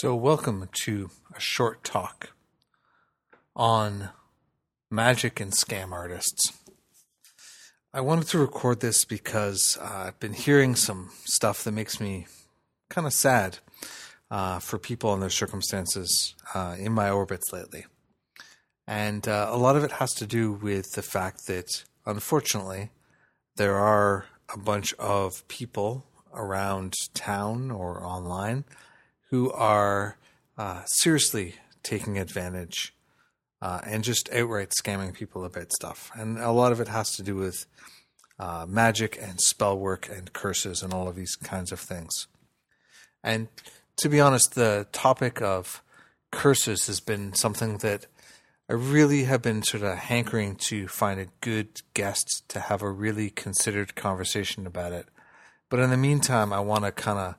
So, welcome to a short talk on magic and scam artists. I wanted to record this because uh, I've been hearing some stuff that makes me kind of sad uh, for people and their circumstances uh, in my orbits lately. And uh, a lot of it has to do with the fact that, unfortunately, there are a bunch of people around town or online who are uh, seriously taking advantage uh, and just outright scamming people about stuff. And a lot of it has to do with uh, magic and spell work and curses and all of these kinds of things. And to be honest, the topic of curses has been something that I really have been sort of hankering to find a good guest to have a really considered conversation about it. But in the meantime, I want to kind of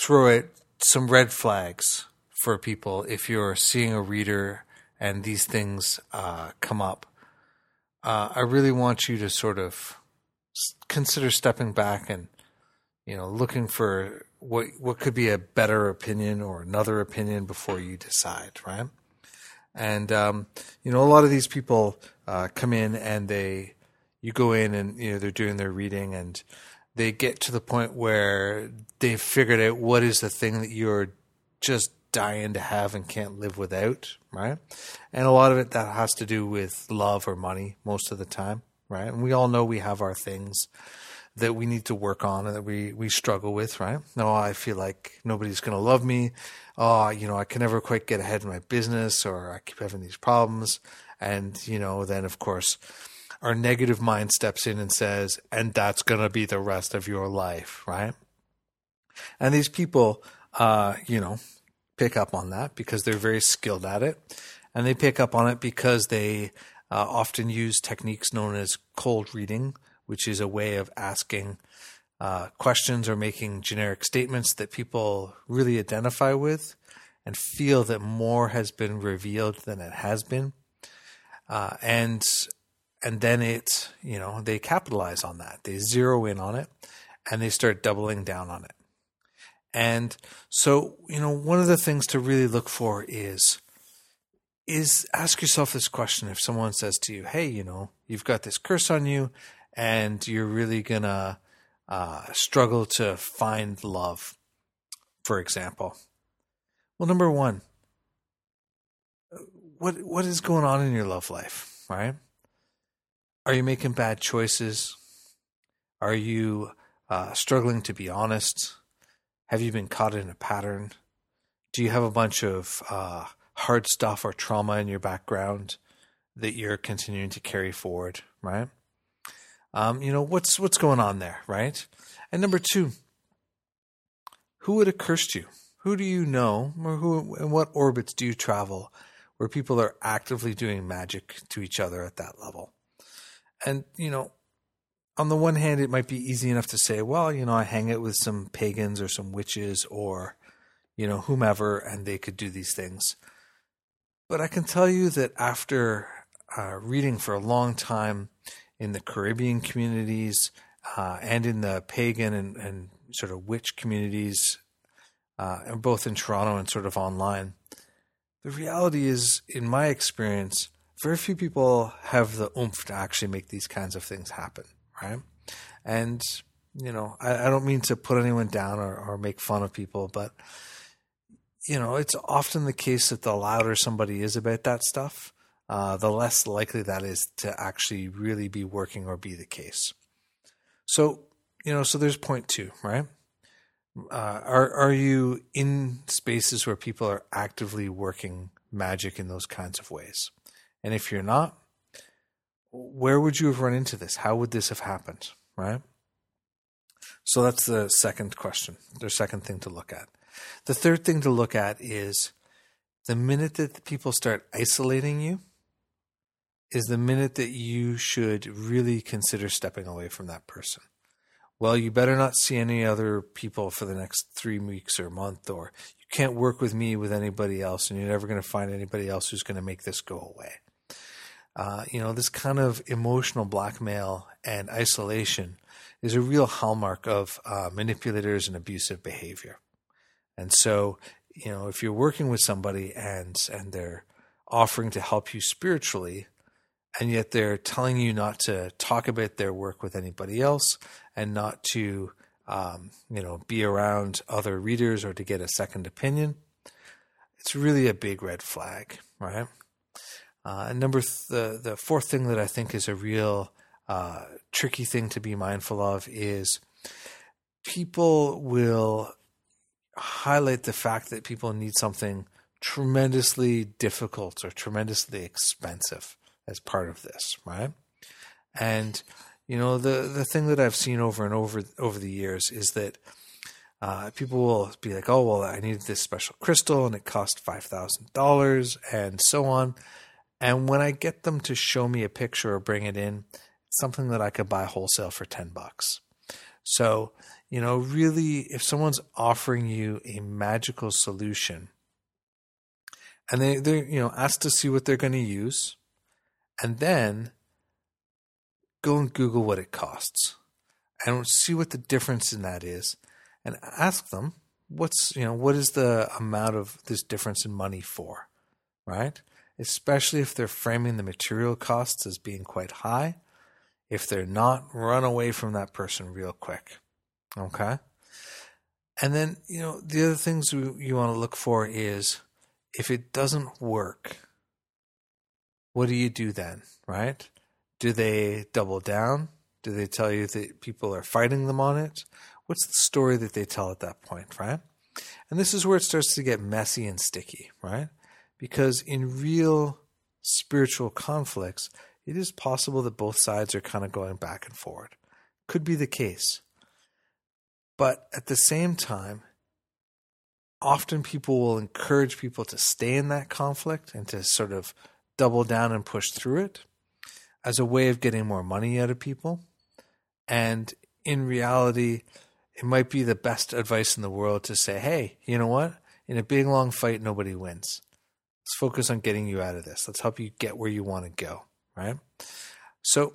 throw it some red flags for people if you're seeing a reader and these things uh, come up. Uh, I really want you to sort of consider stepping back and you know looking for what what could be a better opinion or another opinion before you decide, right? And um, you know, a lot of these people uh, come in and they you go in and you know they're doing their reading and they get to the point where they've figured out what is the thing that you're just dying to have and can't live without, right? And a lot of it that has to do with love or money most of the time, right? And we all know we have our things that we need to work on and that we, we struggle with, right? No, I feel like nobody's going to love me. Oh, you know, I can never quite get ahead in my business or I keep having these problems. And, you know, then of course, our negative mind steps in and says, and that's going to be the rest of your life, right? And these people, uh, you know, pick up on that because they're very skilled at it. And they pick up on it because they uh, often use techniques known as cold reading, which is a way of asking uh, questions or making generic statements that people really identify with and feel that more has been revealed than it has been. Uh, and and then it, you know, they capitalize on that. They zero in on it and they start doubling down on it. And so, you know, one of the things to really look for is is ask yourself this question if someone says to you, "Hey, you know, you've got this curse on you and you're really to uh, struggle to find love." For example. Well, number 1, what what is going on in your love life, right? Are you making bad choices? Are you uh, struggling to be honest? Have you been caught in a pattern? Do you have a bunch of uh, hard stuff or trauma in your background that you're continuing to carry forward? Right? Um, you know what's what's going on there, right? And number two, who would have cursed you? Who do you know, or who in what orbits do you travel, where people are actively doing magic to each other at that level? And, you know, on the one hand, it might be easy enough to say, well, you know, I hang out with some pagans or some witches or, you know, whomever, and they could do these things. But I can tell you that after uh, reading for a long time in the Caribbean communities uh, and in the pagan and, and, sort of witch communities, uh, both in Toronto and sort of online, the reality is, in my experience, very few people have the oomph to actually make these kinds of things happen, right? And you know, I, I don't mean to put anyone down or, or make fun of people, but you know, it's often the case that the louder somebody is about that stuff, uh, the less likely that is to actually really be working or be the case. So, you know, so there's point two, right? Uh, are are you in spaces where people are actively working magic in those kinds of ways? And if you're not, where would you have run into this? How would this have happened? Right? So that's the second question, the second thing to look at. The third thing to look at is the minute that people start isolating you, is the minute that you should really consider stepping away from that person. Well, you better not see any other people for the next three weeks or month, or you can't work with me with anybody else, and you're never going to find anybody else who's going to make this go away uh, you know, this kind of emotional blackmail and isolation is a real hallmark of uh, manipulators and abusive behavior. And so, you know, if you're working with somebody and and they're offering to help you spiritually, and yet they're telling you not to talk about their work with anybody else and not to um, you know be around other readers or to get a second opinion it's really a big red flag right uh, and number th- the the fourth thing that i think is a real uh, tricky thing to be mindful of is people will highlight the fact that people need something tremendously difficult or tremendously expensive as part of this, right? And you know the the thing that I've seen over and over over the years is that uh, people will be like, "Oh, well, I needed this special crystal, and it cost five thousand dollars, and so on." And when I get them to show me a picture or bring it in, something that I could buy wholesale for ten bucks. So, you know, really, if someone's offering you a magical solution, and they they you know ask to see what they're going to use, and then go and Google what it costs and see what the difference in that is and ask them what's you know what is the amount of this difference in money for right especially if they're framing the material costs as being quite high if they're not run away from that person real quick okay and then you know the other things you want to look for is if it doesn't work what do you do then, right? Do they double down? Do they tell you that people are fighting them on it? What's the story that they tell at that point, right? And this is where it starts to get messy and sticky, right? Because in real spiritual conflicts, it is possible that both sides are kind of going back and forward. Could be the case. But at the same time, often people will encourage people to stay in that conflict and to sort of double down and push through it as a way of getting more money out of people. And in reality, it might be the best advice in the world to say, hey, you know what? In a big long fight, nobody wins. Let's focus on getting you out of this. Let's help you get where you want to go, right? So,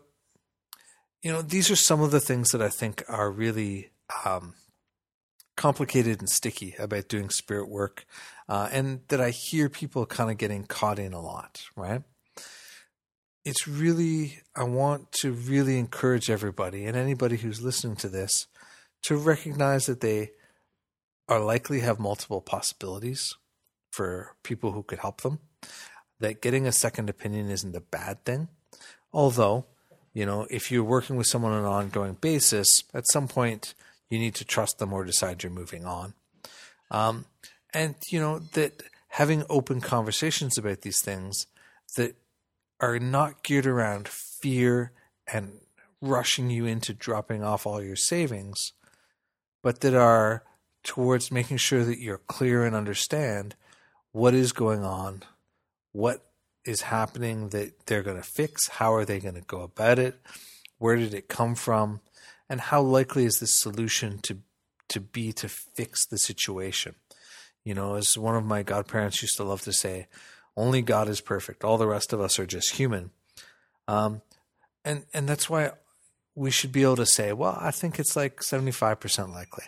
you know, these are some of the things that I think are really um, complicated and sticky about doing spirit work, uh, and that I hear people kind of getting caught in a lot, right? It's really, I want to really encourage everybody and anybody who's listening to this to recognize that they are likely have multiple possibilities for people who could help them. That getting a second opinion isn't a bad thing. Although, you know, if you're working with someone on an ongoing basis, at some point you need to trust them or decide you're moving on. Um, and, you know, that having open conversations about these things that are not geared around fear and rushing you into dropping off all your savings, but that are towards making sure that you're clear and understand what is going on, what is happening that they're going to fix, how are they going to go about it, where did it come from, and how likely is this solution to to be to fix the situation? You know, as one of my godparents used to love to say, only God is perfect. All the rest of us are just human. Um, and and that's why we should be able to say, well, I think it's like seventy five percent likely.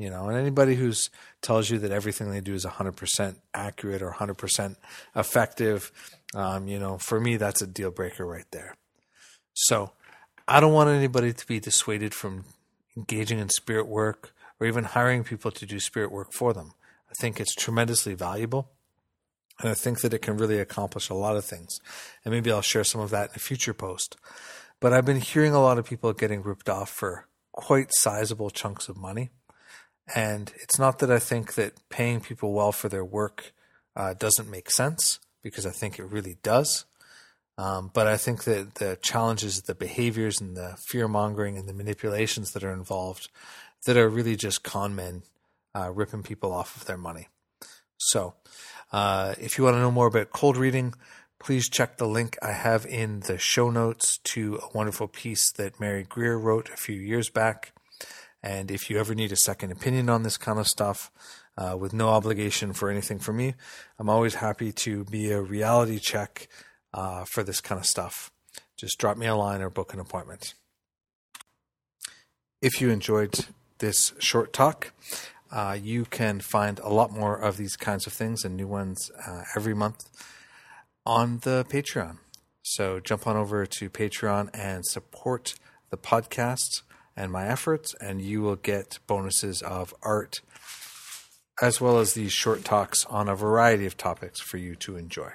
You know, and anybody who's tells you that everything they do is hundred percent accurate or hundred percent effective, um, you know, for me that's a deal breaker right there. So I don't want anybody to be dissuaded from engaging in spirit work or even hiring people to do spirit work for them. I think it's tremendously valuable. And I think that it can really accomplish a lot of things. And maybe I'll share some of that in a future post. But I've been hearing a lot of people getting ripped off for quite sizable chunks of money. And it's not that I think that paying people well for their work uh, doesn't make sense, because I think it really does. Um, but I think that the challenges, the behaviors, and the fear mongering and the manipulations that are involved, that are really just con men uh, ripping people off of their money. So, uh, if you want to know more about cold reading, please check the link I have in the show notes to a wonderful piece that Mary Greer wrote a few years back. And if you ever need a second opinion on this kind of stuff, uh, with no obligation for anything from me, I'm always happy to be a reality check uh, for this kind of stuff, just drop me a line or book an appointment. If you enjoyed this short talk, Uh, you can find a lot more of these kinds of things and new ones uh, every month on the Patreon. So jump on over to Patreon and support the podcast and my efforts, and you will get bonuses of art as well as these short talks on a variety of topics for you to enjoy.